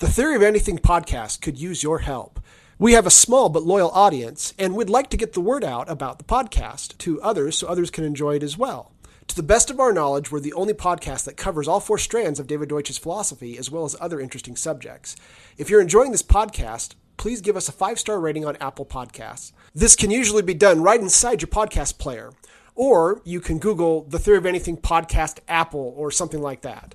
The Theory of Anything podcast could use your help. We have a small but loyal audience, and we'd like to get the word out about the podcast to others so others can enjoy it as well. To the best of our knowledge, we're the only podcast that covers all four strands of David Deutsch's philosophy as well as other interesting subjects. If you're enjoying this podcast, please give us a five star rating on Apple Podcasts. This can usually be done right inside your podcast player, or you can Google the Theory of Anything podcast Apple or something like that.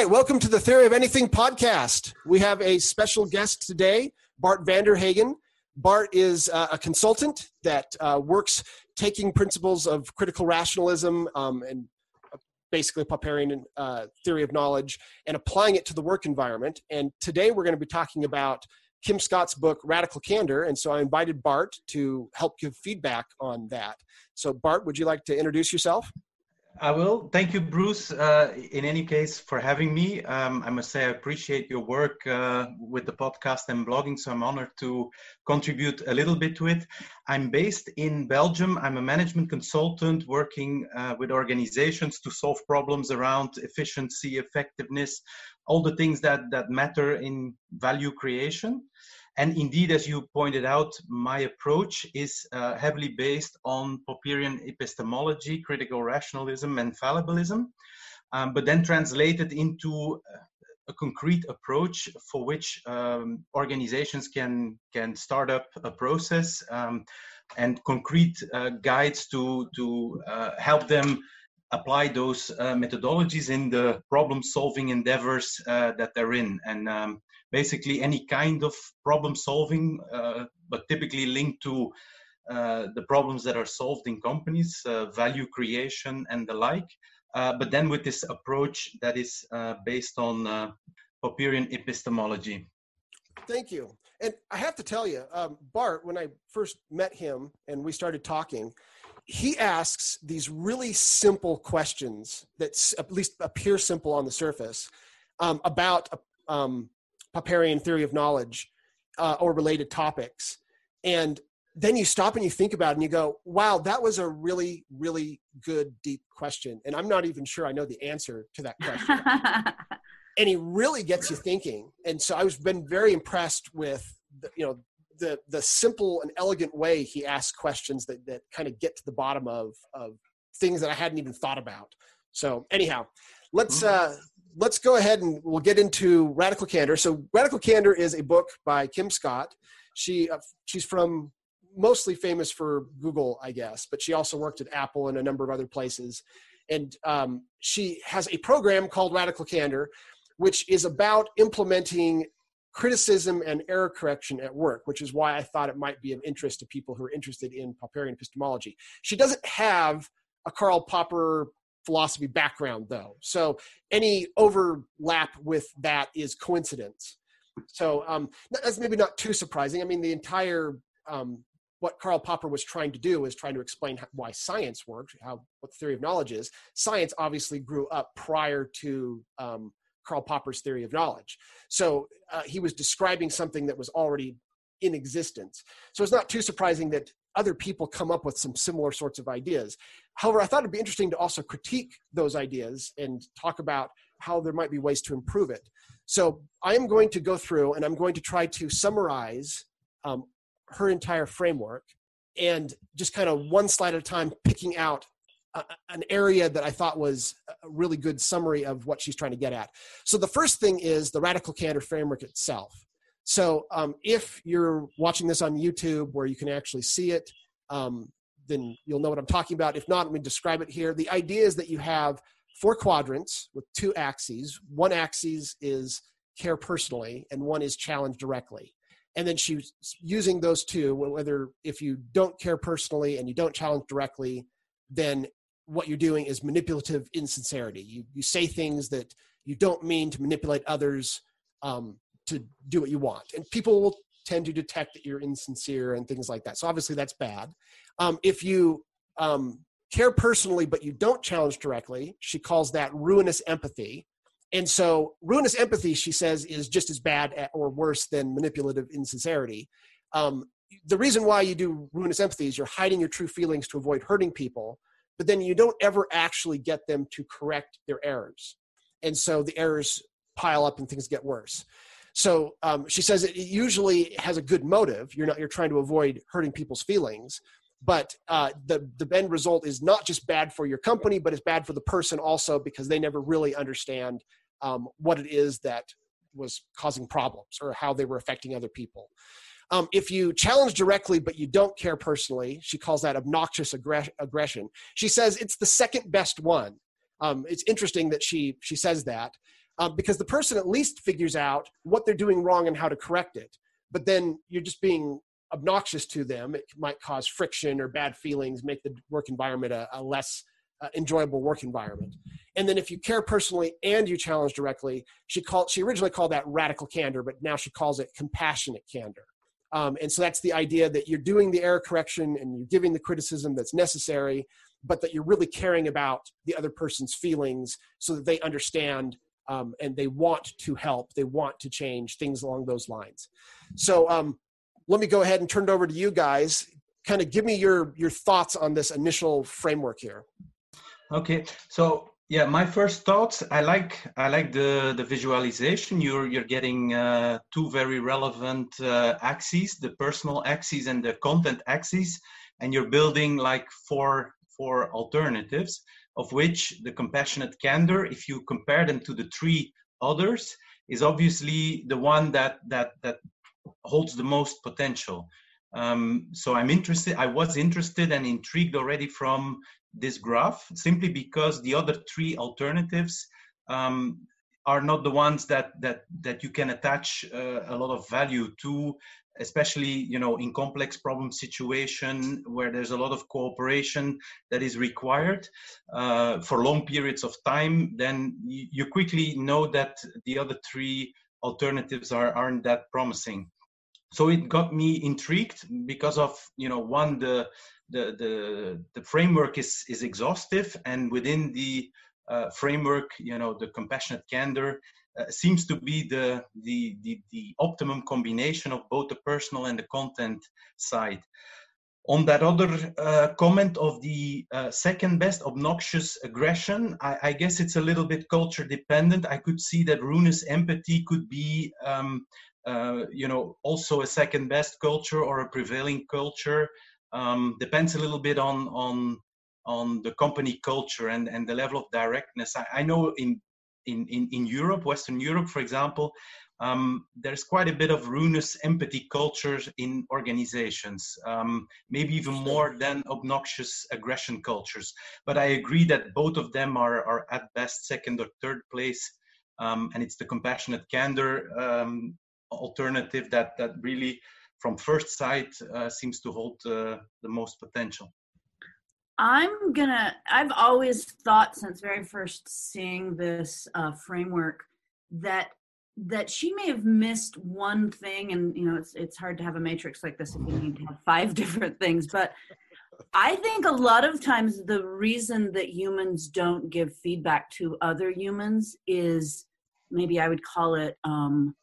Right, welcome to the Theory of Anything podcast. We have a special guest today, Bart Vanderhagen. Bart is uh, a consultant that uh, works taking principles of critical rationalism um, and basically Popperian uh, theory of knowledge and applying it to the work environment. And today we're going to be talking about Kim Scott's book, Radical Candor. And so I invited Bart to help give feedback on that. So, Bart, would you like to introduce yourself? I will. Thank you, Bruce, uh, in any case, for having me. Um, I must say, I appreciate your work uh, with the podcast and blogging, so I'm honored to contribute a little bit to it. I'm based in Belgium. I'm a management consultant working uh, with organizations to solve problems around efficiency, effectiveness, all the things that, that matter in value creation. And indeed, as you pointed out, my approach is uh, heavily based on Popperian epistemology, critical rationalism, and fallibilism, um, but then translated into uh, a concrete approach for which um, organizations can can start up a process um, and concrete uh, guides to to uh, help them apply those uh, methodologies in the problem solving endeavors uh, that they're in. And um, basically any kind of problem solving, uh, but typically linked to uh, the problems that are solved in companies, uh, value creation, and the like. Uh, but then with this approach that is uh, based on Popperian epistemology. Thank you. And I have to tell you, um, Bart, when I first met him and we started talking, he asks these really simple questions that at least appear simple on the surface um, about um, Popperian theory of knowledge uh, or related topics. And then you stop and you think about it and you go, wow, that was a really, really good, deep question. And I'm not even sure I know the answer to that question. and he really gets you thinking. And so I was been very impressed with, the, you know, the, the simple and elegant way he asks questions that, that kind of get to the bottom of, of things that I hadn't even thought about. So anyhow, let's, mm-hmm. uh, let's go ahead and we'll get into Radical Candor. So, Radical Candor is a book by Kim Scott. She uh, she's from mostly famous for Google, I guess, but she also worked at Apple and a number of other places. And um, she has a program called Radical Candor, which is about implementing criticism and error correction at work, which is why I thought it might be of interest to people who are interested in Popperian epistemology. She doesn't have a Karl Popper philosophy background, though. So any overlap with that is coincidence. So um, that's maybe not too surprising. I mean, the entire um, what Karl Popper was trying to do is trying to explain how, why science works, how what the theory of knowledge is. Science obviously grew up prior to um, Karl Popper's theory of knowledge. So uh, he was describing something that was already in existence. So it's not too surprising that other people come up with some similar sorts of ideas. However, I thought it'd be interesting to also critique those ideas and talk about how there might be ways to improve it. So I am going to go through and I'm going to try to summarize um, her entire framework and just kind of one slide at a time picking out a, an area that I thought was a really good summary of what she's trying to get at. So the first thing is the radical candor framework itself. So um, if you're watching this on YouTube where you can actually see it, um, then you'll know what I'm talking about. If not, let me describe it here. The idea is that you have four quadrants with two axes. One axis is care personally, and one is challenge directly. And then she's using those two, whether if you don't care personally and you don't challenge directly, then what you're doing is manipulative insincerity. You, you say things that you don't mean to manipulate others um, to do what you want. And people will tend to detect that you're insincere and things like that. So obviously that's bad. Um, if you um, care personally but you don't challenge directly, she calls that ruinous empathy. And so ruinous empathy, she says, is just as bad at, or worse than manipulative insincerity. Um, the reason why you do ruinous empathy is you're hiding your true feelings to avoid hurting people, but then you don't ever actually get them to correct their errors. And so the errors pile up and things get worse. So um, she says it usually has a good motive. You're not you're trying to avoid hurting people's feelings, but uh, the the end result is not just bad for your company, but it's bad for the person also because they never really understand um, what it is that was causing problems or how they were affecting other people. Um, if you challenge directly but you don't care personally, she calls that obnoxious aggression. She says it's the second best one. Um, it's interesting that she she says that um, because the person at least figures out what they're doing wrong and how to correct it. But then you're just being obnoxious to them. It might cause friction or bad feelings, make the work environment a, a less uh, enjoyable work environment. And then if you care personally and you challenge directly, she called she originally called that radical candor, but now she calls it compassionate candor. Um, and so that's the idea that you're doing the error correction and you're giving the criticism that's necessary, but that you're really caring about the other person's feelings so that they understand um, and they want to help, they want to change things along those lines. So um, let me go ahead and turn it over to you guys. Kind of give me your your thoughts on this initial framework here. Okay, so yeah, my first thoughts. I like I like the the visualization. You're you're getting uh, two very relevant uh, axes: the personal axis and the content axis, and you're building like four four alternatives of which the compassionate candor, if you compare them to the three others, is obviously the one that that that holds the most potential. Um, so I'm interested. I was interested and intrigued already from this graph, simply because the other three alternatives um, are not the ones that that that you can attach uh, a lot of value to especially you know in complex problem situation where there's a lot of cooperation that is required uh, for long periods of time then you, quickly know that the other three alternatives are, aren't that promising. So it got me intrigued because of you know one the the the, the framework is is exhaustive and within the framework you know the compassionate candor uh, seems to be the, the, the, the, optimum combination of both the personal and the content side. On that other uh, comment of the uh, second best, obnoxious aggression, I, I, guess it's a little bit culture dependent. I could see that ruinous empathy could be, um, uh, you know, also a second best culture or a prevailing culture. Um, depends a little bit on on on the company culture and, and the level of directness. I, I know in in, in, in Europe, Western Europe, for example, um, there's quite a bit of ruinous empathy cultures in organizations, um, maybe even more than obnoxious aggression cultures. But I agree that both of them are, are at best second or third place. Um, and it's the compassionate candor um, alternative that, that really, from first sight, uh, seems to hold uh, the most potential. I'm gonna. I've always thought since very first seeing this uh, framework that that she may have missed one thing, and you know, it's it's hard to have a matrix like this if you need to have five different things. But I think a lot of times the reason that humans don't give feedback to other humans is maybe I would call it um,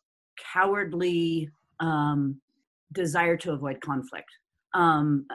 cowardly um, desire to avoid conflict. Um,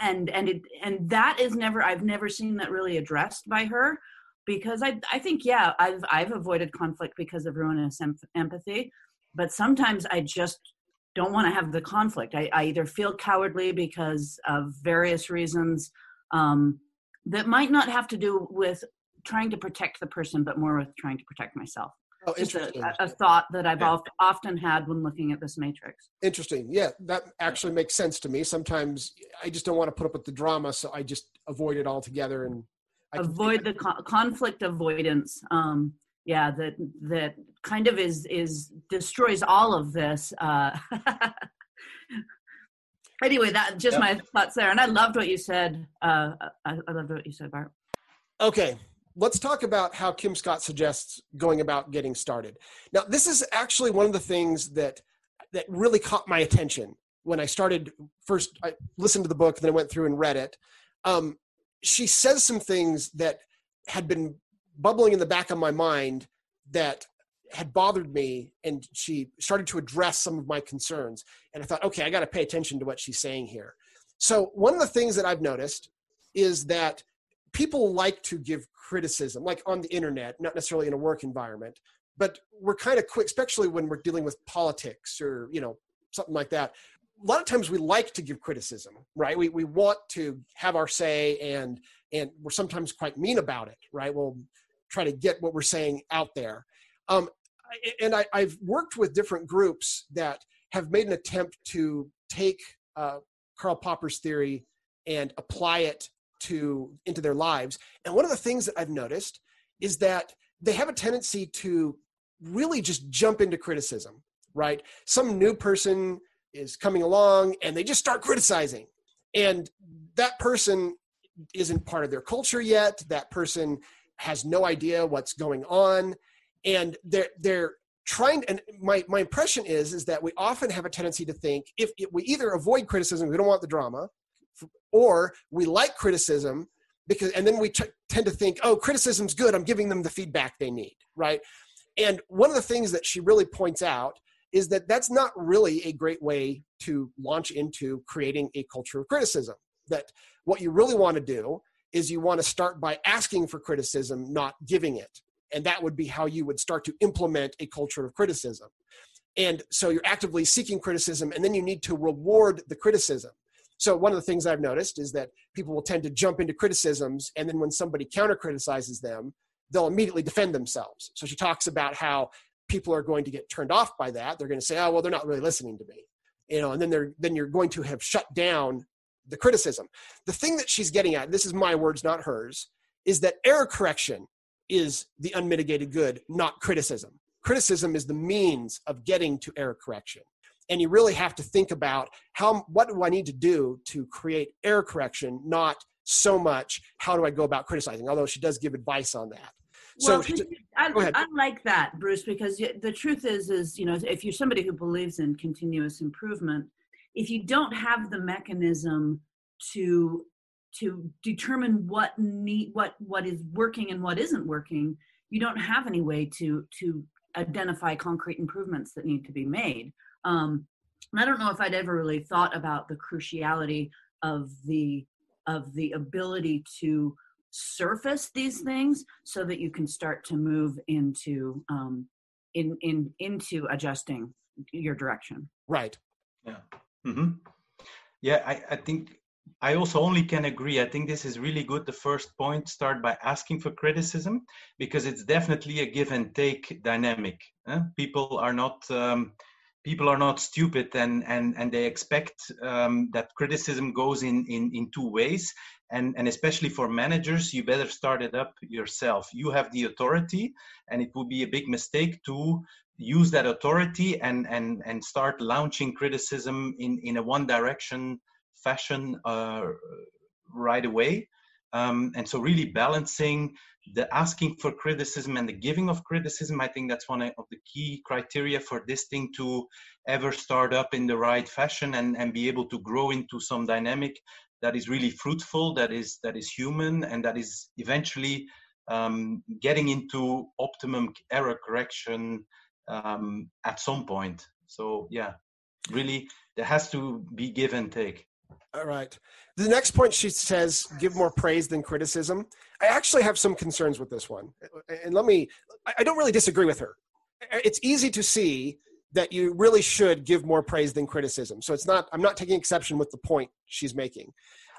and and it and that is never i've never seen that really addressed by her because i i think yeah i've i've avoided conflict because of ruinous em- empathy but sometimes i just don't want to have the conflict. I, I either feel cowardly because of various reasons um, that might not have to do with trying to protect the person but more with trying to protect myself Oh, Just a, a thought that I've Yeah. often had when looking at this matrix. Interesting. Yeah, that actually makes sense to me. Sometimes I just don't want to put up with the drama, so I just avoid it altogether. And I avoid the con- conflict avoidance um yeah that that kind of is is destroys all of this uh anyway that just Yeah. my thoughts there and i loved what you said uh i, I loved what you said bart Okay, let's talk about how Kim Scott suggests going about getting started. Now, this is actually one of the things that that really caught my attention when I started first. I listened to the book, then I went through and read it. Um, she says some things that had been bubbling in the back of my mind that had bothered me, and she started to address some of my concerns. And I thought, okay, I got to pay attention to what she's saying here. So, one of the things that I've noticed is that people like to give criticism, like on the internet, not necessarily in a work environment, but we're kind of quick, especially when we're dealing with politics or you know something like that. A lot of times we like to give criticism, right? We we want to have our say, and and we're sometimes quite mean about it, right? We'll try to get what we're saying out there. Um, and I, I've worked with different groups that have made an attempt to take uh, Karl Popper's theory and apply it to into their lives. And one of the things that I've noticed is that they have a tendency to really just jump into criticism, right? Some new person is coming along and they just start criticizing. And that person isn't part of their culture yet. That person has no idea what's going on. And they're they're trying and my my impression is is that we often have a tendency to think if, if we either avoid criticism, we don't want the drama, or we like criticism because and then we t- tend to think oh criticism's good i'm giving them the feedback they need right? And one of the things that she really points out is that that's not really a great way to launch into creating a culture of criticism. That what you really want to do is you want to start by asking for criticism not giving it. And that would be how you would start to implement a culture of criticism. And so you're actively seeking criticism and then you need to reward the criticism so one of the things I've noticed is that people will tend to jump into criticisms, and then when somebody counter criticizes them, they'll immediately defend themselves. So she talks about how people are going to get turned off by that. They're going to say, "Oh, well, they're not really listening to me," you know, and then they're then you're going to have shut down the criticism. The thing that she's getting at, this is my words, not hers, is that error correction is the unmitigated good, not criticism. Criticism is the means of getting to error correction and you really have to think about how what do i need to do to create error correction not so much how do i go about criticizing although she does give advice on that so well, I. I like that bruce because the truth is is you know if you're somebody who believes in continuous improvement if you don't have the mechanism to to determine what need what what is working and what isn't working you don't have any way to to identify concrete improvements that need to be made um, and I don't know if I'd ever really thought about the cruciality of the of the ability to surface these things so that you can start to move into um, in in into adjusting your direction. right Yeah. Mm-hmm. Yeah, I, I think I also only can agree. I think this is really good. The first point, start by asking for criticism because it's definitely a give and take dynamic. eh? People are not um, people are not stupid and and and they expect um, that criticism goes in in in two ways. And and especially for managers, you better start it up yourself. You have the authority, and it would be a big mistake to use that authority and and and start launching criticism in in a one direction fashion uh, right away um, and so really balancing the asking for criticism and the giving of criticism i think that's one of the key criteria for this thing to ever start up in the right fashion and and be able to grow into some dynamic that is really fruitful that is that is human and that is eventually um, getting into optimum error correction um, at some point. So yeah, really there has to be give and take. All right. The next point she says give more praise than criticism. I actually have some concerns with this one. And let me i don't really disagree with her. It's easy to see that you really should give more praise than criticism. So it's not i'm not taking exception with the point she's making.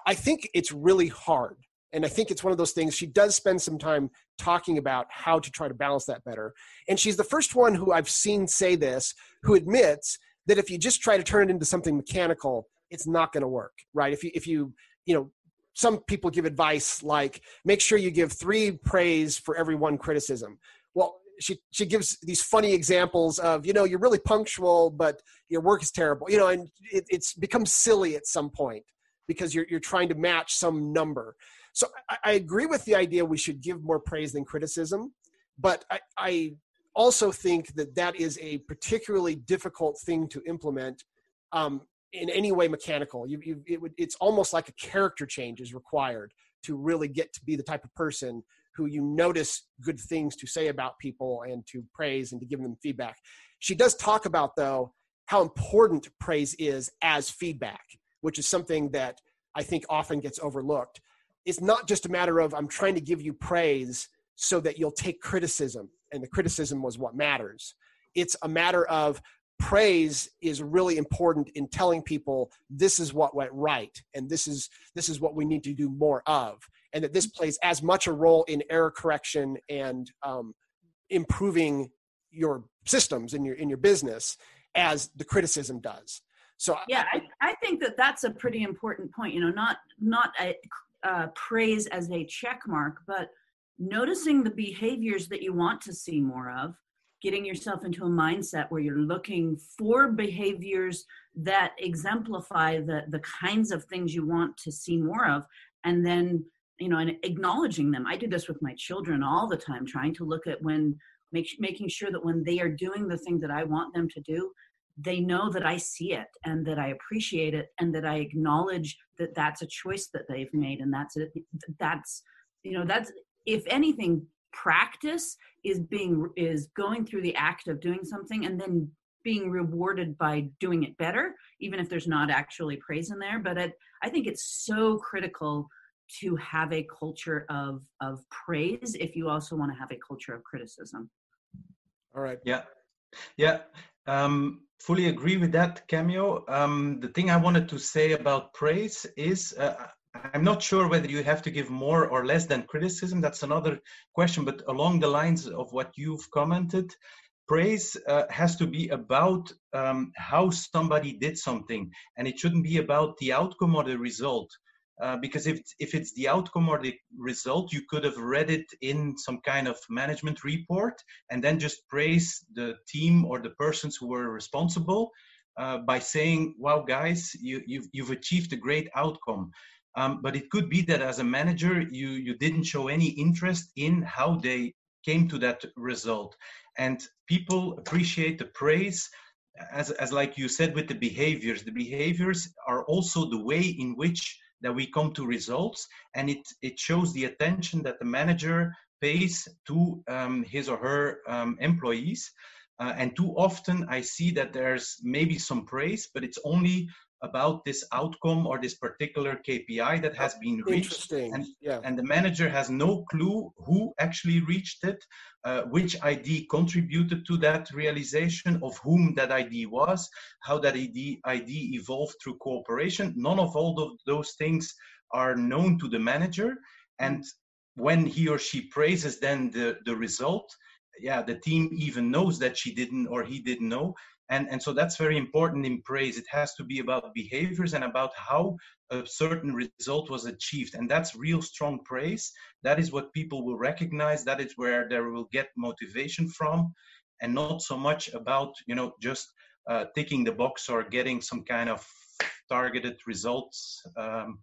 I think it's really hard. And I think it's one of those things. She does spend some time talking about how to try to balance that better. And she's the first one who I've seen say this, who admits that if you just try to turn it into something mechanical, it's not going to work, right? If you, if you, you know, some people give advice like make sure you give three praise for every one criticism. Well, she she gives these funny examples of you know you're really punctual, but your work is terrible. You know, and it, it's becomes silly at some point because you're you're trying to match some number. So I, I agree with the idea we should give more praise than criticism, but I, I also think that that is a particularly difficult thing to implement um, in any way mechanical. You, you, it would, it's almost like a character change is required to really get to be the type of person who you notice good things to say about people and to praise and to give them feedback. She does talk about, though, how important praise is as feedback, which is something that I think often gets overlooked. It's not just a matter of I'm trying to give you praise so that you'll take criticism, and the criticism was what matters. It's a matter of praise is really important in telling people this is what went right and this is this is what we need to do more of and that this plays as much a role in error correction and um, improving your systems in your in your business as the criticism does. So yeah I, I think that that's a pretty important point you know not not a uh, praise as a check mark but noticing the behaviors that you want to see more of getting yourself into a mindset where you're looking for behaviors that exemplify the the kinds of things you want to see more of and then you know and acknowledging them. I do this with my children all the time trying to look at when make, making sure that when they are doing the thing that i want them to do they know that i see it and that i appreciate it and that i acknowledge that that's a choice that they've made and that's it that's you know that's if anything practice is being is going through the act of doing something and then being rewarded by doing it better even if there's not actually praise in there. But it, i think it's so critical to have a culture of of praise if you also want to have a culture of criticism. All right. Yeah. Yeah um fully agree with that cameo um the thing i wanted to say about praise is uh, I'm not sure whether you have to give more or less than criticism. That's another question. But along the lines of what you've commented, praise uh, has to be about um, how somebody did something, and it shouldn't be about the outcome or the result. Uh, because if if it's the outcome or the result, you could have read it in some kind of management report and then just praise the team or the persons who were responsible uh, by saying, "Wow, guys, you, you've you've achieved a great outcome." Um, but it could be that as a manager, you, you didn't show any interest in how they came to that result. And people appreciate the praise as, as like you said with the behaviors. The behaviors are also the way in which that we come to results. And it, it shows the attention that the manager pays to um, his or her um, employees. Uh, and too often I see that there's maybe some praise, but it's only about this outcome or this particular KPI that has been reached. And, yeah. and the manager has no clue who actually reached it, uh, which ID contributed to that realization, of whom that ID was, how that ID, ID evolved through cooperation. None of all of those things are known to the manager. And when he or she praises then the, the result, yeah, the team even knows that she didn't or he didn't know and and so that's very important in praise. It has to be about behaviors and about how a certain result was achieved. And that's real strong praise. That is what people will recognize. That is where they will get motivation from. And not so much about you know just uh, ticking the box or getting some kind of targeted results um,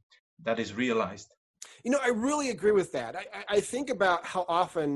that is realized. You know i really agree with that. I, I think about how often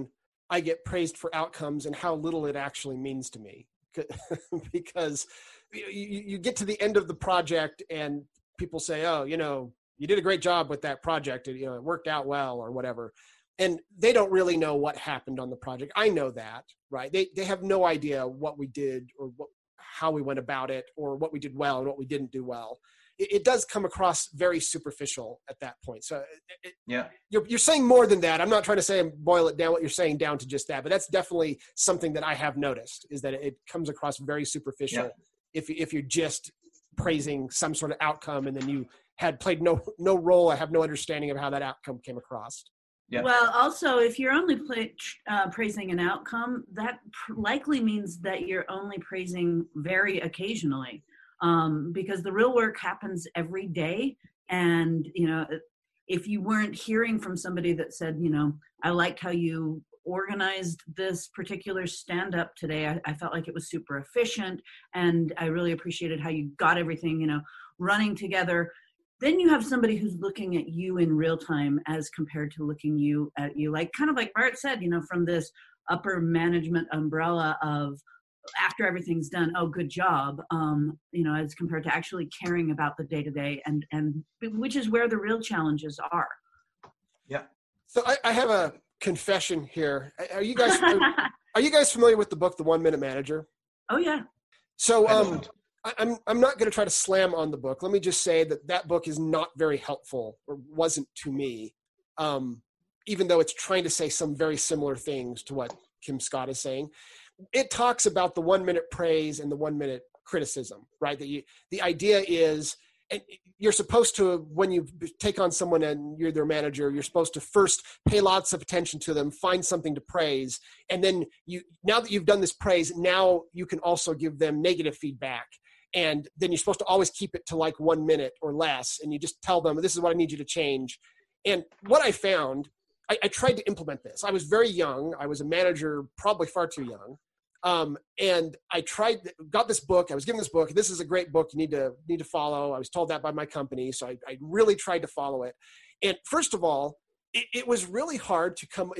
i get praised for outcomes and how little it actually means to me because you, you get to the end of the project and people say, "Oh, you know, you did a great job with that project. It, you know, it worked out well, or whatever." And they don't really know what happened on the project. I know that, right? They they have no idea what we did or what, how we went about it, or what we did well and what we didn't do well it, it does come across very superficial at that point. So it, yeah, you're, you're saying more than that. I'm not trying to say boil it down what you're saying down to just that, but that's definitely something that I have noticed is that it comes across very superficial. Yeah. If if you're just praising some sort of outcome and then you had played no no role i have no understanding of how that outcome came across yeah. Well, also, if you're only play, uh, praising an outcome, that pr- likely means that you're only praising very occasionally, um, because the real work happens every day. And you know, if you weren't hearing from somebody that said, you know, I liked how you organized this particular stand up today, I, I felt like it was super efficient, and I really appreciated how you got everything, you know, running together then you have somebody who's looking at you in real time as compared to looking you at you like kind of like bart said you know from this upper management umbrella of after everything's done oh good job um you know as compared to actually caring about the day to day and and which is where the real challenges are. Yeah. So i, I have a confession here. Are you guys are, are you guys familiar with the book the one minute manager? Oh yeah. So um I'm I'm not going to try to slam on the book. Let me just say that that book is not very helpful, or wasn't to me. Um, even though it's trying to say some very similar things to what Kim Scott is saying, it talks about the one minute praise and the one minute criticism. Right? That you the idea is, and you're supposed to when you take on someone and you're their manager, you're supposed to first pay lots of attention to them, find something to praise, and then you now that you've done this praise, now you can also give them negative feedback and then you're supposed to always keep it to like one minute or less and you just tell them this is what i need you to change and what i found I, I tried to implement this. I was very young. I was a manager probably far too young. Um, and i tried got this book. I was given this book. This is a great book you need to need to follow. I was told that by my company so i, I really tried to follow it. And first of all it, it was really hard to come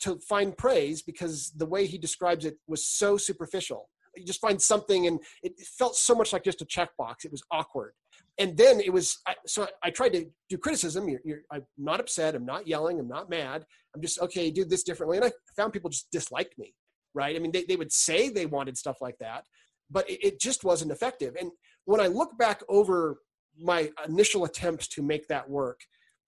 to find praise because the way he describes it was so superficial. You just find something and it felt so much like just a checkbox. It was awkward and then it was I, so I, tried to do criticism. You're, you're, i'm not upset. I'm not yelling. I'm not mad. I'm just okay do this differently. And i found people just disliked me right? I mean they, they would say they wanted stuff like that but it, it just wasn't effective. And when i look back over my initial attempts to make that work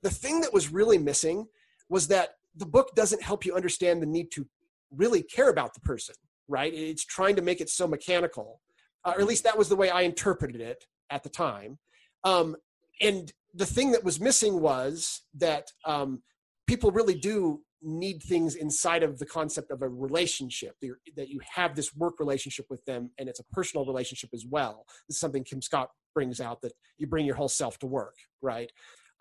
the thing that was really missing was that the book doesn't help you understand the need to really care about the person right? It's trying to make it so mechanical, uh, or at least that was the way I interpreted it at the time. Um, and the thing that was missing was that um, people really do need things inside of the concept of a relationship. That you have this work relationship with them and it's a personal relationship as well. This is something kim scott brings out that you bring your whole self to work right?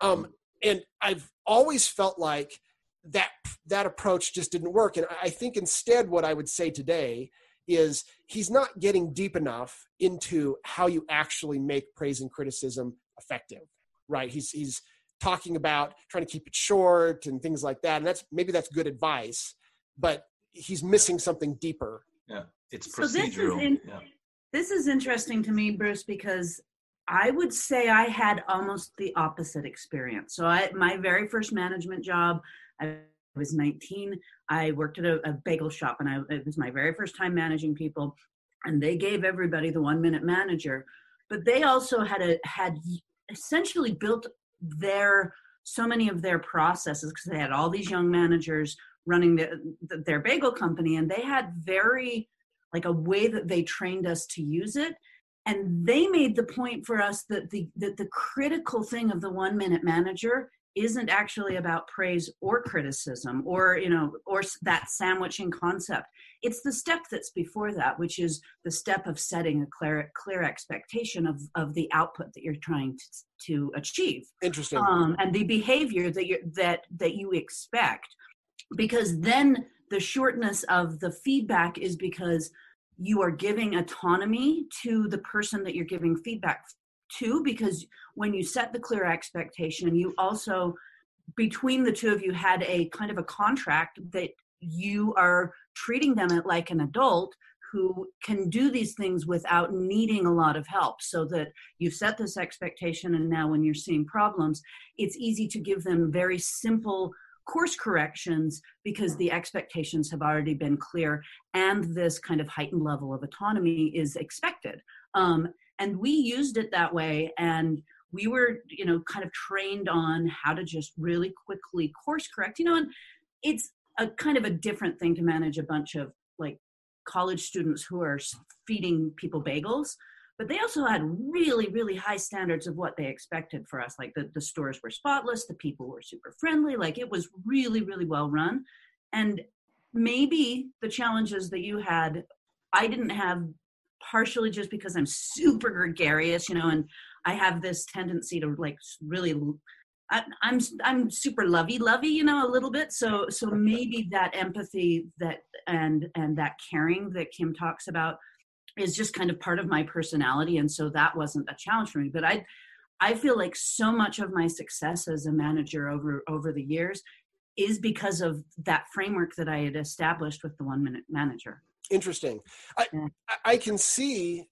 Um, mm-hmm. and i've always felt like that that approach just didn't work. And i think instead what i would say today is he's not getting deep enough into how you actually make praise and criticism effective right he's he's talking about trying to keep it short and things like that and that's maybe that's good advice but he's missing something deeper yeah it's procedural so this, is in, yeah. this is interesting to me bruce because I would say I had almost the opposite experience. So I my very first management job, I was 19. I worked at a, a bagel shop, and I, it was my very first time managing people. And they gave everybody the one minute manager, but they also had a had essentially built their so many of their processes because they had all these young managers running the, the, their bagel company, and they had very like a way that they trained us to use it and they made the point for us that the that the critical thing of the one minute manager isn't actually about praise or criticism or you know or that sandwiching concept. It's the step that's before that which is the step of setting a clear clear expectation of of the output that you're trying to, to achieve. Interesting. Um, and the behavior that you that that you expect. Because then the shortness of the feedback is because you are giving autonomy to the person that you're giving feedback Two, because when you set the clear expectation, you also, between the two of you, had a kind of a contract that you are treating them like an adult who can do these things without needing a lot of help so that you've set this expectation and now when you're seeing problems it's easy to give them very simple course corrections because the expectations have already been clear and this kind of heightened level of autonomy is expected. Um, and we used it that way and we were you know kind of trained on how to just really quickly course correct you know and it's a kind of a different thing to manage a bunch of like college students who are feeding people bagels but they also had really really high standards of what they expected for us like the, the stores were spotless the people were super friendly like it was really really well run and maybe the challenges that you had i didn't have partially just because i'm super gregarious you know and i have this tendency to like really I, I'm I'm super lovey lovey, you know, a little bit. So so maybe that empathy that and and that caring that Kim talks about is just kind of part of my personality, and so that wasn't a challenge for me. But I I feel like so much of my success as a manager over over the years is because of that framework that I had established with the one minute manager. Interesting. I yeah. I can see.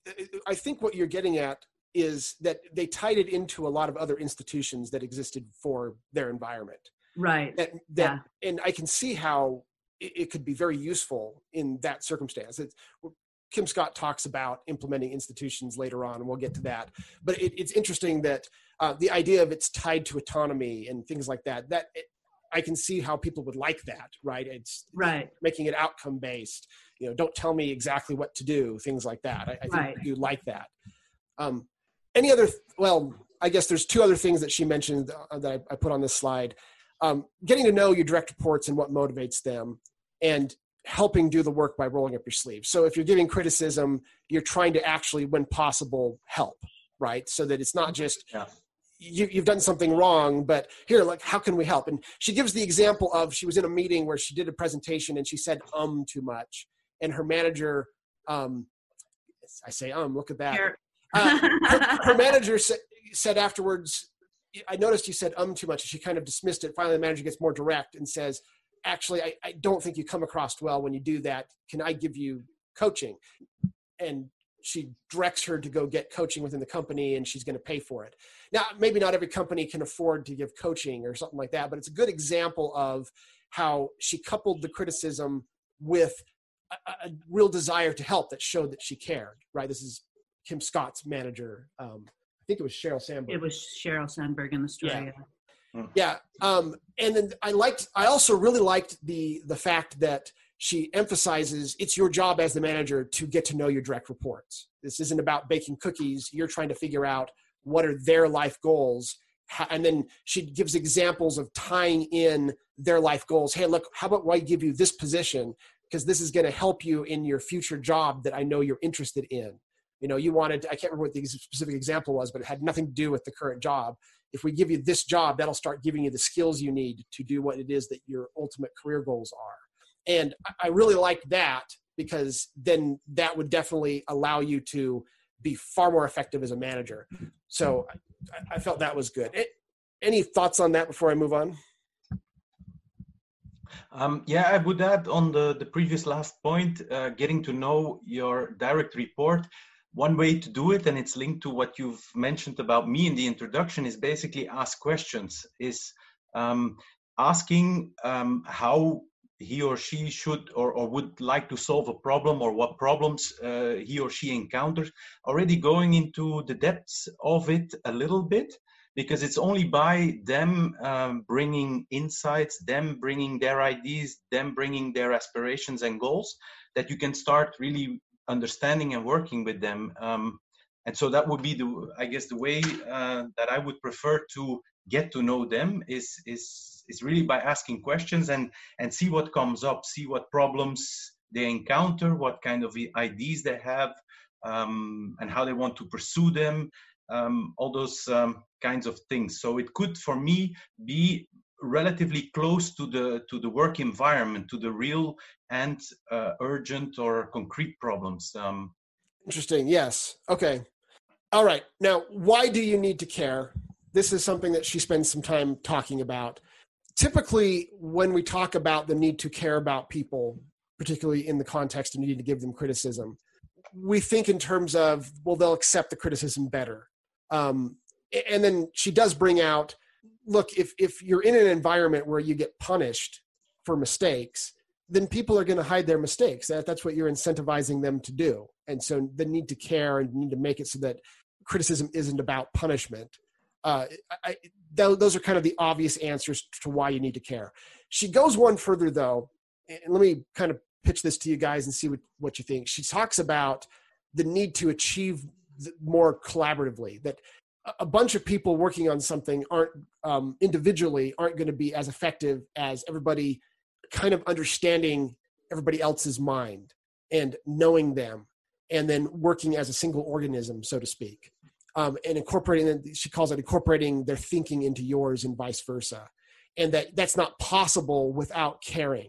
I think what you're getting at is that they tied it into a lot of other institutions that existed for their environment. Right. That, that yeah. and I can see how it, it, could be very useful in that circumstance. It's, Kim Scott talks about implementing institutions later on, and we'll get to that. But it, it's interesting that uh, the idea of it's tied to autonomy and things like that. That I can see how people would like that, right? It's right making it outcome based. You know, don't tell me exactly what to do, things like that. I, I think right. you like that. Um, any other well i guess there's two other things that she mentioned uh, that I, I put on this slide um, getting to know your direct reports and what motivates them and helping do the work by rolling up your sleeves so if you're giving criticism you're trying to actually when possible help right so that it's not just yeah. You, you've done something wrong but here like how can we help and she gives the example of she was in a meeting where she did a presentation and she said um too much and her manager um i say um look at that uh, her, her, manager sa- said afterwards, I noticed you said um too much. And she kind of dismissed it. Finally, the manager gets more direct and says, Actually, I, I don't think you come across well when you do that. Can I give you coaching? And she directs her to go get coaching within the company and she's going to pay for it. Now, maybe not every company can afford to give coaching or something like that, but it's a good example of how she coupled the criticism with a, a real desire to help that showed that she cared, right? This is Kim Scott's manager. Um, I think it was Sheryl Sandberg. It was Sheryl Sandberg in the story. Yeah. Hmm. yeah. Um, and then I liked. I also really liked the the fact that she emphasizes it's your job as the manager to get to know your direct reports. This isn't about baking cookies. You're trying to figure out what are their life goals. And then she gives examples of tying in their life goals. Hey look how about why give you this position? Because this is going to help you in your future job that i know you're interested in. You know you wanted i can't remember what the specific example was but it had nothing to do with the current job. If we give you this job that'll start giving you the skills you need to do what it is that your ultimate career goals are and i really like that because then that would definitely allow you to be far more effective as a manager. So i, I felt that was good. It, any thoughts on that before i move on? Um, yeah, I would add on the, the previous last point, uh, getting to know your direct report. One way to do it and it's linked to what you've mentioned about me in the introduction is basically ask questions is um, asking um, how he or she should or, or would like to solve a problem or what problems uh, he or she encounters already going into the depths of it a little bit because it's only by them um, bringing insights them bringing their ideas them bringing their aspirations and goals that you can start really understanding and working with them. Um, and so that would be the, I guess, the way uh, that I would prefer to get to know them is is is really by asking questions and and see what comes up, see what problems they encounter, what kind of ideas they have, um, and how they want to pursue them. Um, all those um, kinds of things. So it could, for me, be relatively close to the to the work environment, to the real and uh, urgent or concrete problems. Um, Interesting. Yes. Okay. All right. Now, why do you need to care? This is something that she spends some time talking about. Typically, when we talk about the need to care about people, particularly in the context of needing to give them criticism, we think in terms of, well, they'll accept the criticism better. Um, and then she does bring out look if if you're in an environment where you get punished for mistakes then people are going to hide their mistakes that, that's what you're incentivizing them to do and so the need to care and need to make it so that criticism isn't about punishment uh, I, those are kind of the obvious answers to why you need to care. She goes one further though and let me kind of pitch this to you guys and see what, what you think. She talks about the need to achieve more collaboratively that a bunch of people working on something aren't um, individually aren't going to be as effective as everybody kind of understanding everybody else's mind and knowing them and then working as a single organism so to speak um, and incorporating she calls it incorporating their thinking into yours and vice versa. And that that's not possible without caring.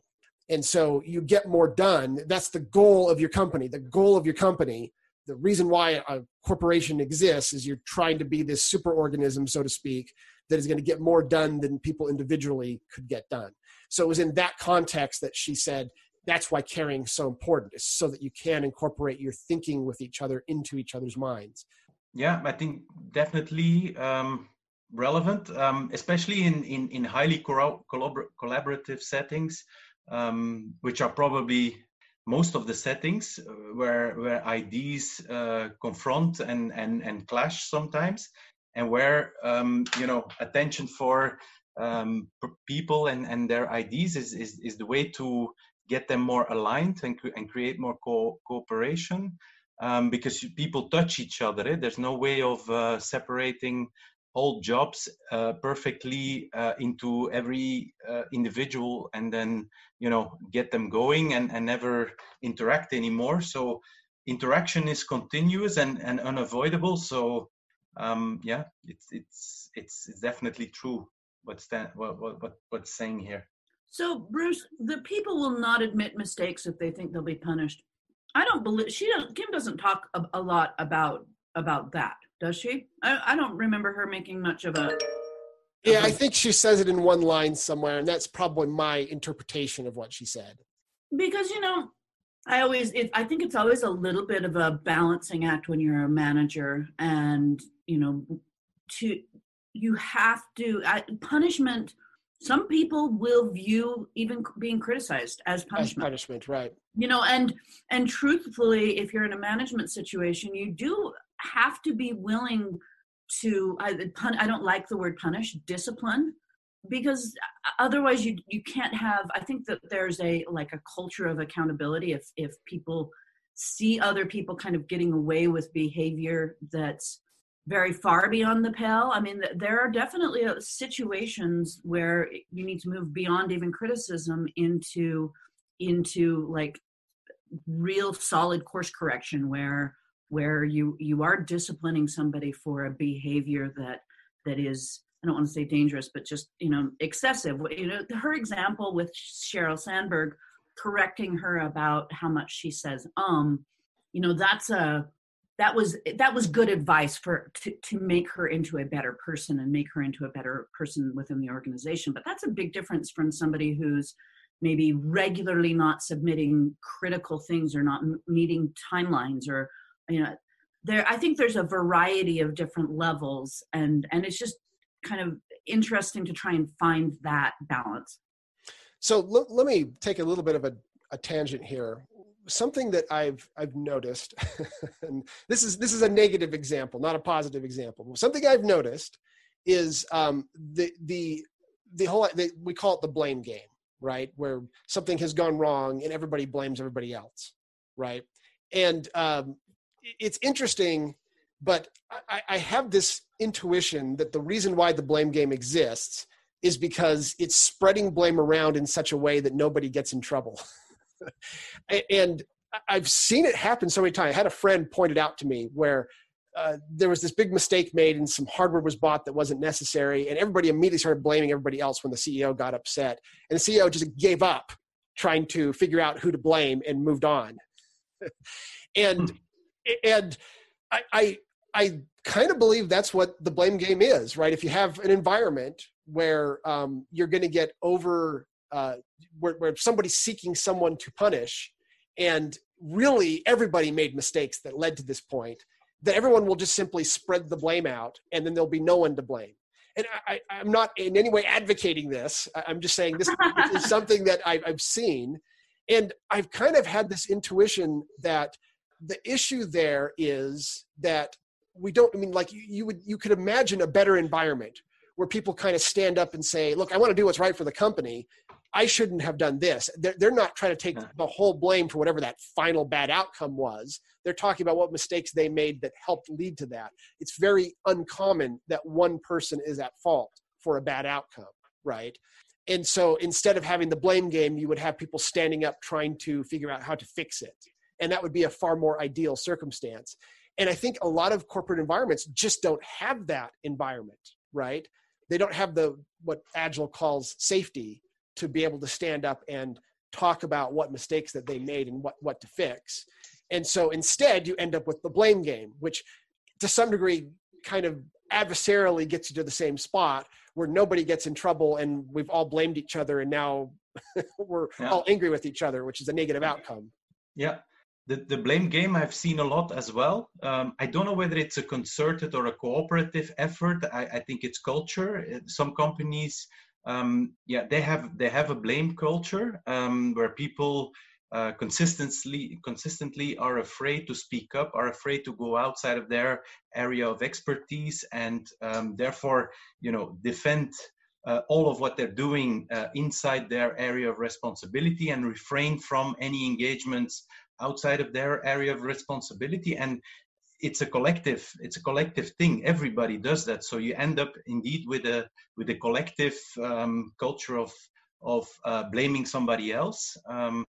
And so you get more done. That's the goal of your company. The goal of your company the reason why a corporation exists is you're trying to be this super organism so to speak that is going to get more done than people individually could get done. So it was in that context that she said that's why caring is so important. Is so that you can incorporate your thinking with each other into each other's minds yeah i think definitely um, relevant um, especially in, in, in highly collabor- collaborative settings um, which are probably most of the settings uh, where where ideas uh, confront and, and and clash sometimes, and where um, you know attention for um, people and and their ideas is, is is the way to get them more aligned and and create more co- cooperation. Um, because people touch each other. Eh? There's no way of uh, separating all jobs uh, perfectly uh, into every uh, individual and then you know get them going and, and never interact anymore so interaction is continuous and, and unavoidable so um, yeah it's it's it's definitely true what's that what, what what what's saying here so bruce the people will not admit mistakes if they think they'll be punished i don't believe she doesn't. kim doesn't talk a, a lot about about that does she? I, I don't remember her making much of a. Yeah, I think she says it in one line somewhere, and that's probably my interpretation of what she said. Because you know, I always, it, I think it's always a little bit of a balancing act when you're a manager, and you know, to you have to I, punishment. Some people will view even being criticized as punishment. As punishment, right? You know, and and truthfully, if you're in a management situation, you do have to be willing to I, pun, I don't like the word punish discipline because uh, otherwise you you can't have i think that there's a like a culture of accountability if if people see other people kind of getting away with behavior that's very far beyond the pale i mean there are definitely uh, situations where you need to move beyond even criticism into into like real solid course correction where where you you are disciplining somebody for a behavior that that is I don't want to say dangerous, but just you know excessive. You know, her example with Sheryl Sandberg correcting her about how much she says um, you know, that's a that was that was good advice for to, to make her into a better person and make her into a better person within the organization. But that's a big difference from somebody who's maybe regularly not submitting critical things or not meeting timelines or you know there i think there's a variety of different levels and and it's just kind of interesting to try and find that balance so l- let me take a little bit of a, a tangent here something that i've i've noticed and this is this is a negative example not a positive example something i've noticed is um, the the the whole the, we call it the blame game right where something has gone wrong and everybody blames everybody else right and um, it's interesting, but I, I have this intuition that the reason why the blame game exists is because it's spreading blame around in such a way that nobody gets in trouble. and I've seen it happen so many times. I had a friend pointed out to me where uh, there was this big mistake made and some hardware was bought that wasn't necessary, and everybody immediately started blaming everybody else when the CEO got upset. And the CEO just gave up trying to figure out who to blame and moved on. and hmm and I, I, I kind of believe that's what the blame game is, right? If you have an environment where um, you're going to get over, uh, where, where somebody's seeking someone to punish, and really everybody made mistakes that led to this point, that everyone will just simply spread the blame out, and then there'll be no one to blame. And I, am not in any way advocating this. I'm just saying this, is something that I've, I've seen, and I've kind of had this intuition that the issue there is that we don't i mean like you, you would you could imagine a better environment where people kind of stand up and say look i want to do what's right for the company I shouldn't have done this. They're, they're not trying to take the whole blame for whatever that final bad outcome was. They're talking about what mistakes they made that helped lead to that. It's very uncommon that one person is at fault for a bad outcome, right? And so instead of having the blame game, you would have people standing up trying to figure out how to fix it. And that would be a far more ideal circumstance. And I think a lot of corporate environments just don't have that environment, right? They don't have the what Agile calls safety to be able to stand up and talk about what mistakes that they made and what what to fix. And so instead you end up with the blame game, which to some degree kind of adversarially gets you to the same spot where nobody gets in trouble and we've all blamed each other and now we're yeah. all angry with each other, which is a negative outcome. Yeah. The, the blame game I've seen a lot as well. Um, I don't know whether it's a concerted or a cooperative effort. I, I think it's culture. Some companies, um, yeah, they have they have a blame culture um, where people uh, consistently consistently are afraid to speak up, are afraid to go outside of their area of expertise, and um, therefore, you know, defend uh, all of what they're doing uh, inside their area of responsibility and refrain from any engagements outside of their area of responsibility. And it's a collective it's a collective thing. Everybody does that. So you end up indeed with a with a collective um, culture of of uh, blaming somebody else. Um,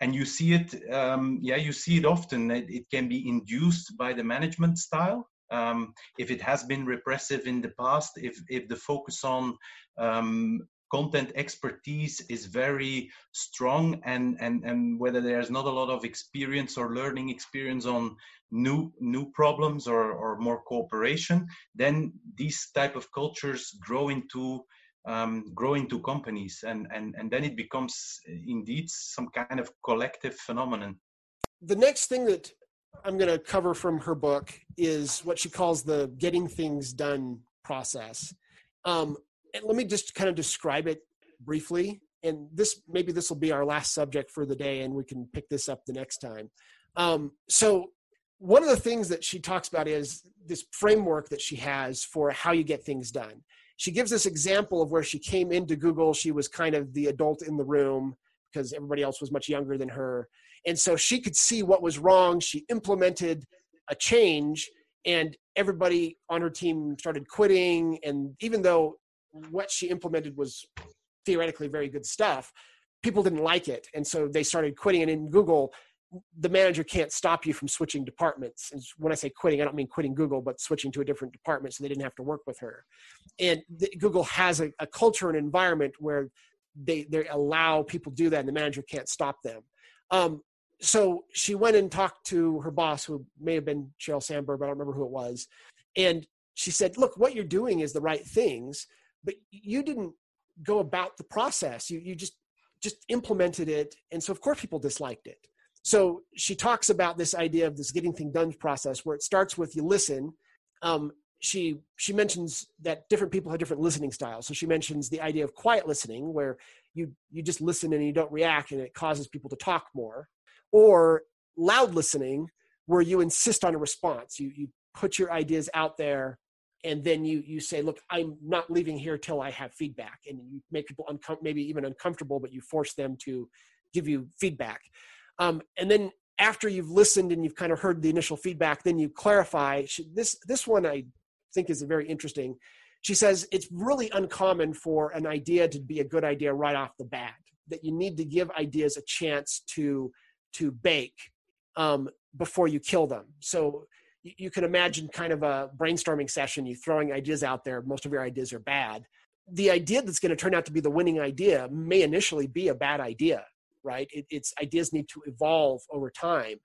and you see it um, yeah you see it often it, it, can be induced by the management style. Um, if it has been repressive in the past if if the focus on um, content expertise is very strong and and and whether there's not a lot of experience or learning experience on new new problems or or more cooperation then these type of cultures grow into um, grow into companies and, and, and then it becomes indeed some kind of collective phenomenon. The next thing that I'm going to cover from her book is what she calls the getting things done process. Um, and let me just kind of describe it briefly. And this maybe this will be our last subject for the day, and we can pick this up the next time. Um, so, one of the things that she talks about is this framework that she has for how you get things done she gives this example of where she came into Google. She was kind of the adult in the room because everybody else was much younger than her. And so she could see what was wrong. She implemented a change, and everybody on her team started quitting. And even though what she implemented was theoretically very good stuff, people didn't like it. And so they started quitting. And in Google, the manager can't stop you from switching departments. And when I say quitting, I don't mean quitting Google, but switching to a different department so they didn't have to work with her. And the, Google has a, a, culture and environment where they, they allow people to do that and the manager can't stop them. Um, so she went and talked to her boss, who may have been Sheryl Sandberg, I don't remember who it was. And she said, look, what you're doing is the right things, but you didn't go about the process. You, you just, just implemented it. And so of course people disliked it so she talks about this idea of this getting things done process where it starts with you listen um, she she mentions that different people have different listening styles so she mentions the idea of quiet listening where you you just listen and you don't react and it causes people to talk more or loud listening where you insist on a response you you put your ideas out there and then you you say look i'm not leaving here till i have feedback and you make people uncom- maybe even uncomfortable but you force them to give you feedback um, and then after you've listened and you've kind of heard the initial feedback, then you clarify. This this one I think is very interesting. She says it's really uncommon for an idea to be a good idea right off the bat. That you need to give ideas a chance to to bake um, before you kill them. So you, can imagine kind of a brainstorming session. You throwing ideas out there. Most of your ideas are bad. The idea that's going to turn out to be the winning idea may initially be a bad idea right? It, it's ideas need to evolve over time.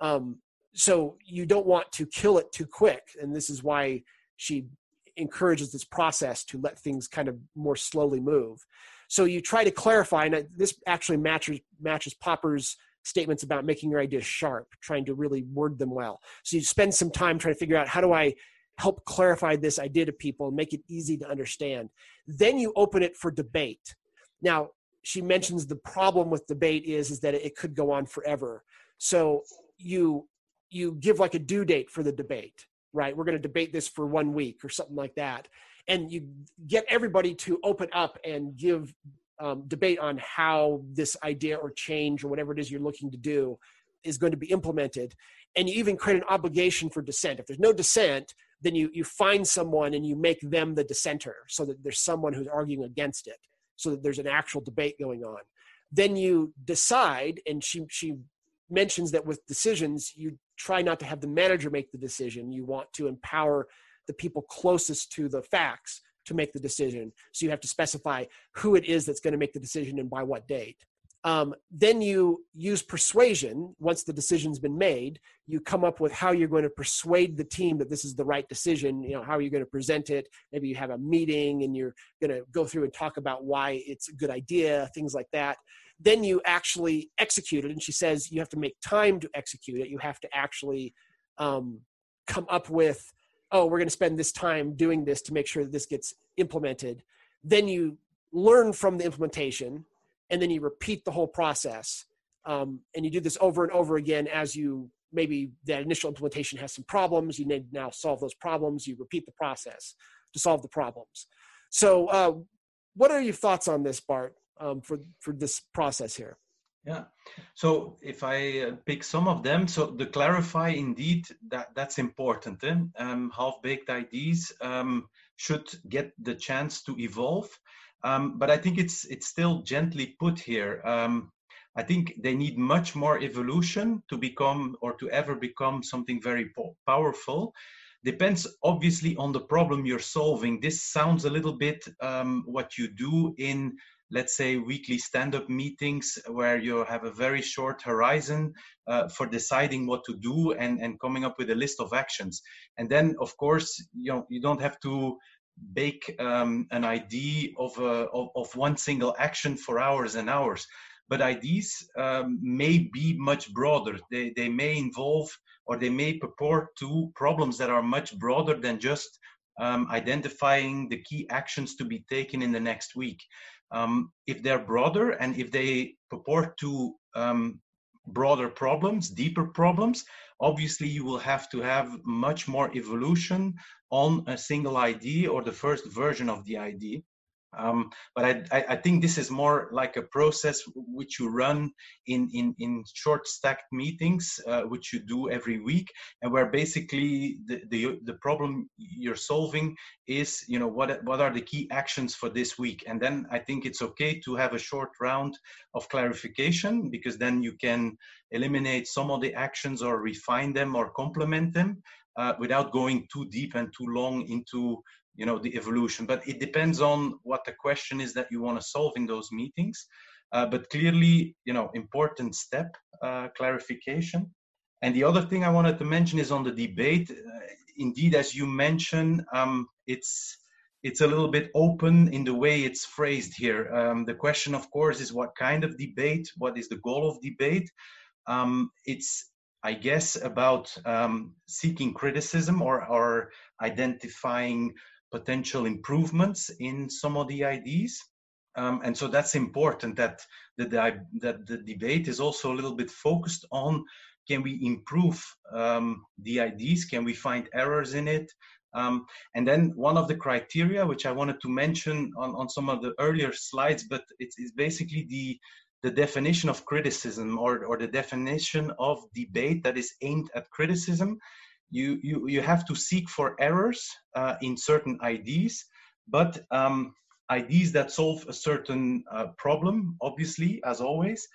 Um, so you don't want to kill it too quick, and this is why she encourages this process to let things kind of more slowly move. So you try to clarify, and this actually matches matches Popper's statements about making your ideas sharp, trying to really word them well. So you spend some time trying to figure out how do I help clarify this idea to people and make it easy to understand. Then you open it for debate. Now, she mentions the problem with debate is is that it could go on forever. So you you give like a due date for the debate, right? We're going to debate this for one week or something like that, and you get everybody to open up and give um, debate on how this idea or change or whatever it is you're looking to do is going to be implemented. And you even create an obligation for dissent. If there's no dissent then you you find someone and you make them the dissenter so that there's someone who's arguing against it so that there's an actual debate going on. Then you decide and she she mentions that with decisions you try not to have the manager make the decision. You want to empower the people closest to the facts to make the decision. So you have to specify who it is that's going to make the decision and by what date. Um, then you use persuasion once the decision's been made you come up with how you're going to persuade the team that this is the right decision you know how are you going to present it maybe you have a meeting and you're going to go through and talk about why it's a good idea things like that then you actually execute it and she says you have to make time to execute it you have to actually um, come up with oh, we're going to spend this time doing this to make sure that this gets implemented. Then you learn from the implementation and then you repeat the whole process. Um, and you do this over and over again as you maybe that initial implementation has some problems. You need now solve those problems. You repeat the process to solve the problems. So, uh, what are your thoughts on this, Bart, um, for for this process here? Yeah. So if I uh, pick some of them, so the clarify indeed that that's important. Eh? Um, half-baked ideas um, should get the chance to evolve, um, but I think it's it's still gently put here. Um, I think they need much more evolution to become or to ever become something very po- powerful. Depends obviously on the problem you're solving. This sounds a little bit um, what you do in let's say weekly stand-up meetings where you have a very short horizon uh, for deciding what to do and, and coming up with a list of actions. And then of course you know you don't have to bake um, an idea of, a, of, of one single action for hours and hours. But ideas um, may be much broader. They, they may involve or they may purport to problems that are much broader than just um, identifying the key actions to be taken in the next week um, if they're broader and if they purport to um, broader problems, deeper problems, obviously you will have to have much more evolution on a single ID or the first version of the ID. Um, but I, I, think this is more like a process which you run in, in, in short stacked meetings, uh, which you do every week, and where basically the, the, the problem you're solving is, you know, what, what are the key actions for this week? And then I think it's okay to have a short round of clarification because then you can eliminate some of the actions or refine them or complement them uh, without going too deep and too long into you know the evolution. But it depends on what the question is that you want to solve in those meetings. Uh, but clearly you know important step uh, clarification. And the other thing i wanted to mention is on the debate. Uh, indeed as you mentioned um, it's it's a little bit open in the way it's phrased here. Um, the question of course is what kind of debate? What is the goal of debate? Um, it's I guess, about um, seeking criticism or, or identifying potential improvements in some of the IDs. Um, and so that's important that the, that the debate is also a little bit focused on can we improve um, the IDs? Can we find errors in it? Um, and then one of the criteria, which I wanted to mention on, on some of the earlier slides, but it's, it's basically the, the definition of criticism or, or the definition of debate that is aimed at criticism you, you, you have to seek for errors uh, in certain IDs, but um, IDs that solve a certain uh, problem, obviously, as always.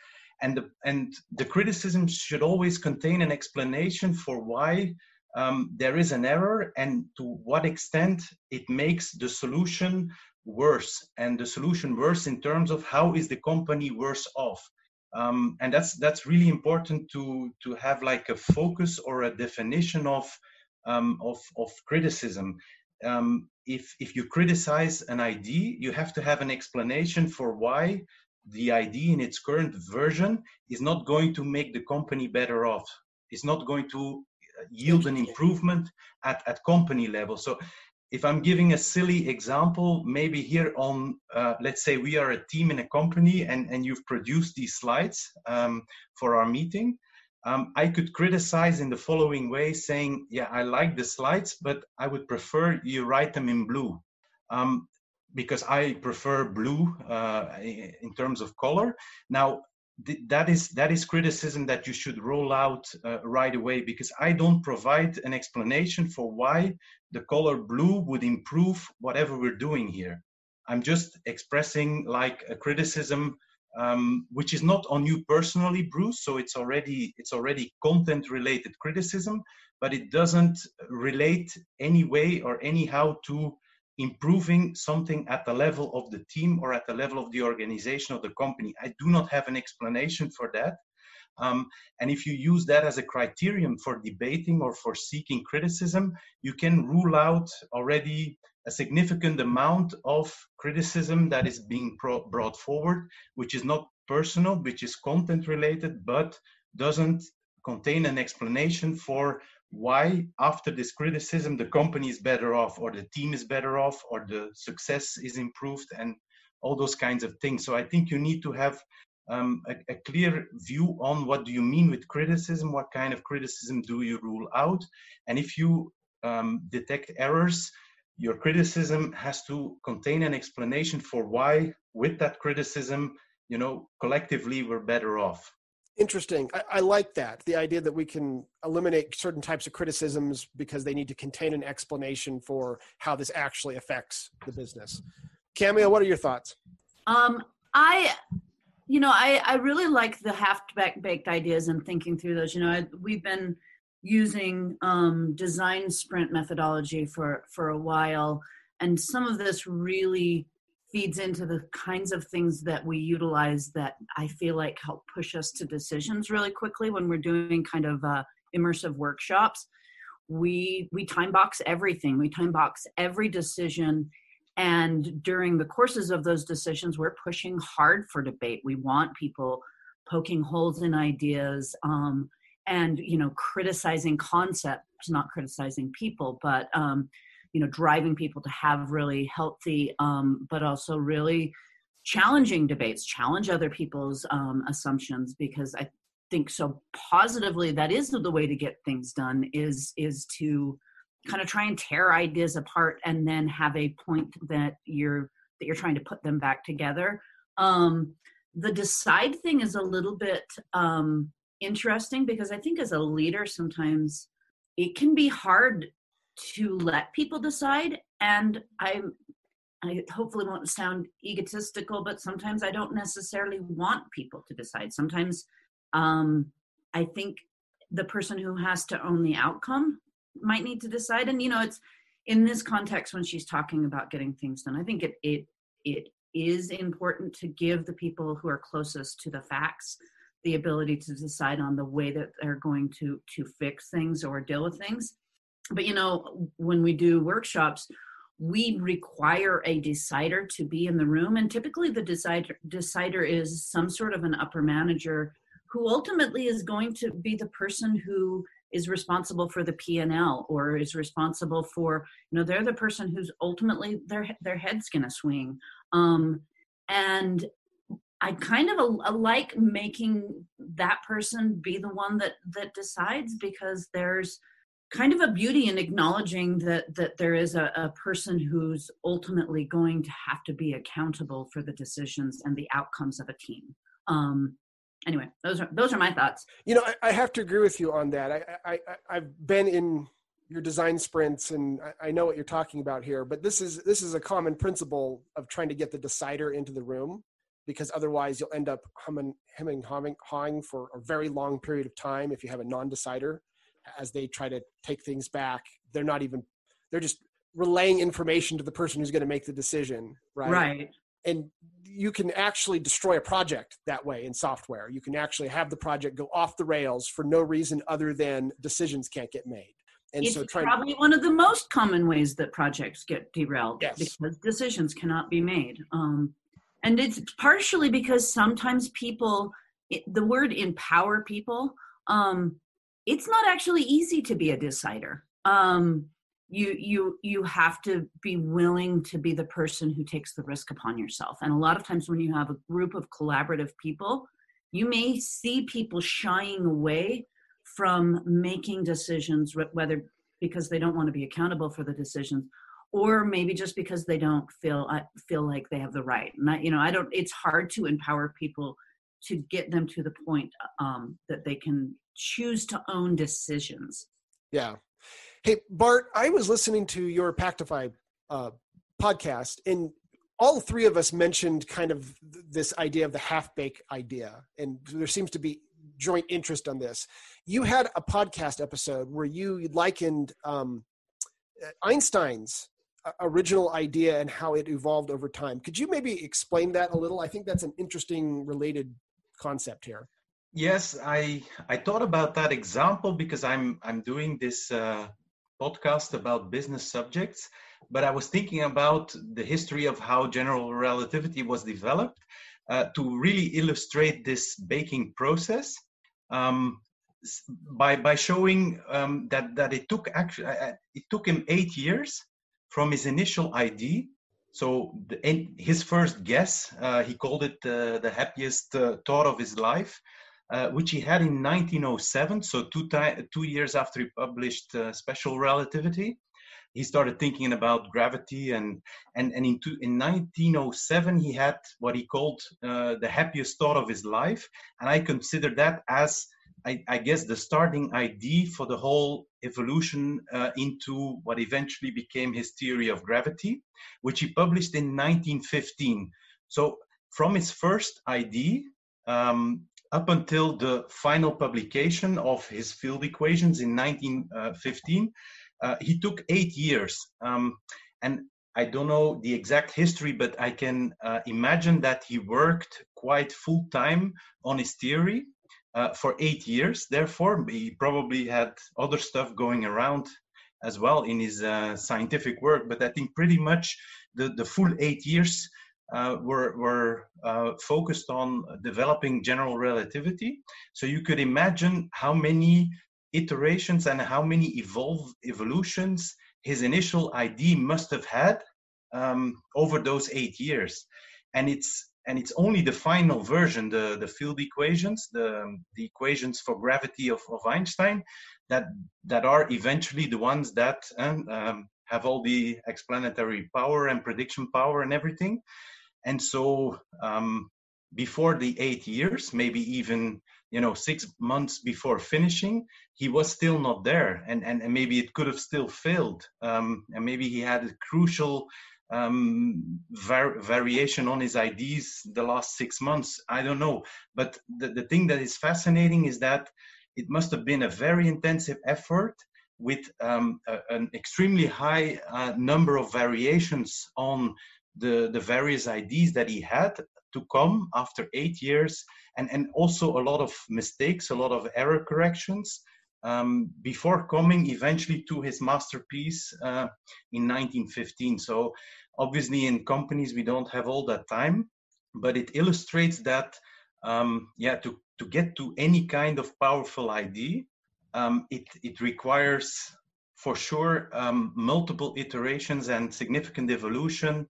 And the, and the criticism should always contain an explanation for why um, there is an error and to what extent it makes the solution worse and the solution worse in terms of how is the company worse off um, and that's that's really important to to have like a focus or a definition of um, of of criticism. Um, if if you criticize an ID, you have to have an explanation for why the ID in its current version is not going to make the company better off. It's not going to yield an improvement at, at company level. So if I'm giving a silly example, maybe here on, uh, let's say we are a team in a company and, and you've produced these slides um, for our meeting, um, I could criticize in the following way saying, yeah, I like the slides, but I would prefer you write them in blue. Um, because I prefer blue uh, in terms of color. Now, th- that is that is criticism that you should roll out uh, right away because I don't provide an explanation for why the color blue would improve whatever we're doing here. I'm just expressing like a criticism um, which is not on you personally, Bruce. So it's already it's already content related criticism, but it doesn't relate any way or anyhow to improving something at the level of the team or at the level of the organization of the company. I do not have an explanation for that. Um, and if you use that as a criterion for debating or for seeking criticism, you can rule out already a significant amount of criticism that is being pro- brought forward, which is not personal, which is content related, but doesn't contain an explanation for why after this criticism the company is better off or the team is better off or the success is improved and all those kinds of things. So i think you need to have um, a, a, clear view on what do you mean with criticism what kind of criticism do you rule out and if you um, detect errors your criticism has to contain an explanation for why with that criticism you know collectively we're better off Interesting. I, I, like that. The idea that we can eliminate certain types of criticisms because they need to contain an explanation for how this actually affects the business. Camille, what are your thoughts? Um, I, you know, I, I really like the half baked ideas and thinking through those. You know, I, we've been using um, design sprint methodology for for a while, and some of this really feeds into the kinds of things that we utilize that I feel like help push us to decisions really quickly when we're doing kind of uh, immersive workshops. We we time box everything. We time box every decision, and during the courses of those decisions, we're pushing hard for debate. We want people poking holes in ideas um, and you know criticizing concepts, not criticizing people, but um, you know driving people to have really healthy um, but also really challenging debates challenge other people's um, assumptions because i think so positively that is the way to get things done is is to kind of try and tear ideas apart and then have a point that you're that you're trying to put them back together. Um, the decide thing is a little bit um, interesting because i think as a leader sometimes it can be hard to let people decide and i i hopefully won't sound egotistical but sometimes i don't necessarily want people to decide. Sometimes um i think the person who has to own the outcome might need to decide and you know it's in this context when she's talking about getting things done i think it it it is important to give the people who are closest to the facts the ability to decide on the way that they're going to to fix things or deal with things but you know when we do workshops we require a decider to be in the room and typically the decider decider is some sort of an upper manager who ultimately is going to be the person who is responsible for the p&l or is responsible for you know they're the person who's ultimately their their head's going to swing. Um, and i kind of a, a like making that person be the one that that decides because there's kind of a beauty in acknowledging that that there is a, a, person who's ultimately going to have to be accountable for the decisions and the outcomes of a team. Um anyway those are those are my thoughts. You know i, I have to agree with you on that. I, I i've been in your design sprints and I, I know what you're talking about here but this is this is a common principle of trying to get the decider into the room because otherwise you'll end up humming hemming hawing, hawing for a very long period of time if you have a non-decider as they try to take things back they're not even they're just relaying information to the person who's going to make the decision right? Right. And you can actually destroy a project that way in software. You can actually have the project go off the rails for no reason other than decisions can't get made. And it's so probably one of the most common ways that projects get derailed yes. because decisions cannot be made. Um, and it's partially because sometimes people it, the word empower people um, it's not actually easy to be a decider. Um, you you you have to be willing to be the person who takes the risk upon yourself. And a lot of times when you have a group of collaborative people, you may see people shying away from making decisions, whether because they don't want to be accountable for the decisions or maybe just because they don't feel feel like they have the right. And I, you know, I don't. It's hard to empower people to get them to the point um, that they can choose to own decisions. Yeah. Hey, Bart, I was listening to your Pactify uh, podcast, and all three of us mentioned kind of this idea of the half bake idea, and there seems to be joint interest on this. You had a podcast episode where you likened um, Einstein's uh, original idea and how it evolved over time. Could you maybe explain that a little? I think that's an interesting related concept here. Yes, I I thought about that example because I'm I'm doing this uh, podcast about business subjects, but I was thinking about the history of how general relativity was developed uh, to really illustrate this baking process um, by by showing um, that that it took actually uh, uh, it took him eight years from his initial idea. So the, his first guess, uh, he called it uh, the happiest uh, thought of his life, uh, which he had in 1907. So two two years after he published Special Relativity he started thinking about gravity and and and in, two, in 1907 he had what he called uh, the happiest thought of his life and i consider that as I, I guess the starting idea for the whole evolution uh, into what eventually became his theory of gravity which he published in 1915 so from his first idea um, up until the final publication of his field equations in 1915 uh, he took eight years. Um, and I don't know the exact history, but I can uh, imagine that he worked quite full time on his theory uh, for eight years. Therefore, he probably had other stuff going around as well in his uh, scientific work. But I think pretty much the, the full eight years uh, were, were uh, focused on developing general relativity. So you could imagine how many iterations and how many evolve evolutions his initial idea must have had um, over those eight years and it's and it's only the final version the the field equations the the equations for gravity of, of einstein that that are eventually the ones that um, um, have all the explanatory power and prediction power and everything and so um, before the eight years maybe even you know six months before finishing he was still not there and and, and maybe it could have still failed. Um, and maybe he had a crucial um, var- variation on his ideas the last six months. I don't know. But the, the thing that is fascinating is that it must have been a very intensive effort with um, a, an extremely high uh, number of variations on the, the various ideas that he had to come after eight years and, and also a lot of mistakes, a lot of error corrections um, before coming eventually to his masterpiece uh, in 1915. So obviously in companies we don't have all that time, but it illustrates that um, yeah to, to get to any kind of powerful idea, um, it, it requires for sure um, multiple iterations and significant evolution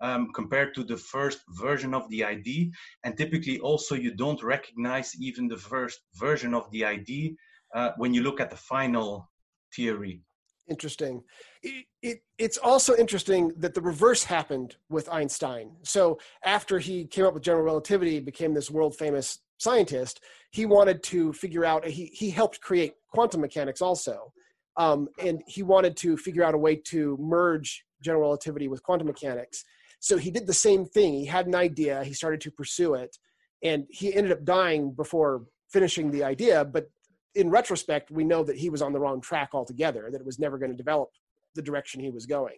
um, compared to the first version of the ID. And typically, also, you don't recognize even the first version of the ID uh, when you look at the final theory. Interesting. It, it, it's also interesting that the reverse happened with Einstein. So, after he came up with general relativity, became this world famous scientist, he wanted to figure out, he, he helped create quantum mechanics also. Um, and he wanted to figure out a way to merge general relativity with quantum mechanics. So he did the same thing. He had an idea, he started to pursue it, and he ended up dying before finishing the idea. But in retrospect, we know that he was on the wrong track altogether, that it was never going to develop the direction he was going.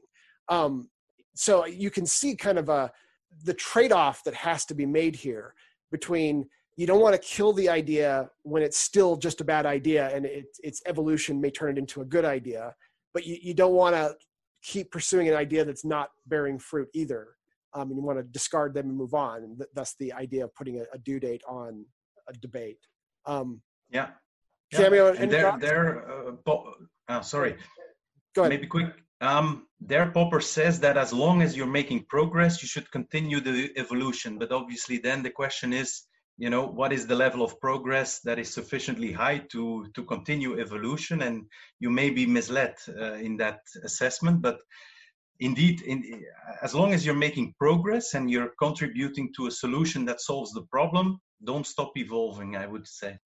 Um, so you can see kind of a the trade-off that has to be made here between you don't want to kill the idea when it's still just a bad idea and it, its evolution may turn it into a good idea but you, you don't want to keep pursuing an idea that's not bearing fruit either. Um, and you want to discard them and move on. And th- that's the idea of putting a, a, due date on a debate. Um, yeah. Yeah. and they're, they're uh, po- uh, sorry. Go ahead. Maybe quick. Um, there, Popper says that as long as you're making progress, you should continue the evolution. But obviously, then the question is, you know what is the level of progress that is sufficiently high to to continue evolution and you may be misled uh, in that assessment but indeed, in, as long as you're making progress and you're contributing to a solution that solves the problem, don't stop evolving. I would say.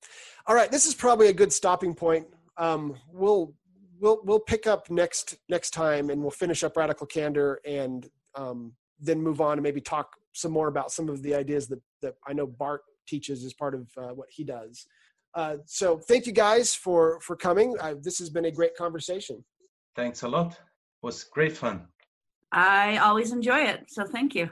All right, this is probably a good stopping point. Um, we'll we'll we'll pick up next next time, and we'll finish up radical candor, and um, then move on and maybe talk some more about some of the ideas that that I know Bart teaches as part of uh, what he does. Uh, so thank you guys for for coming. Uh, this has been a great conversation. Thanks a lot. It was great fun. I always enjoy it. So thank you.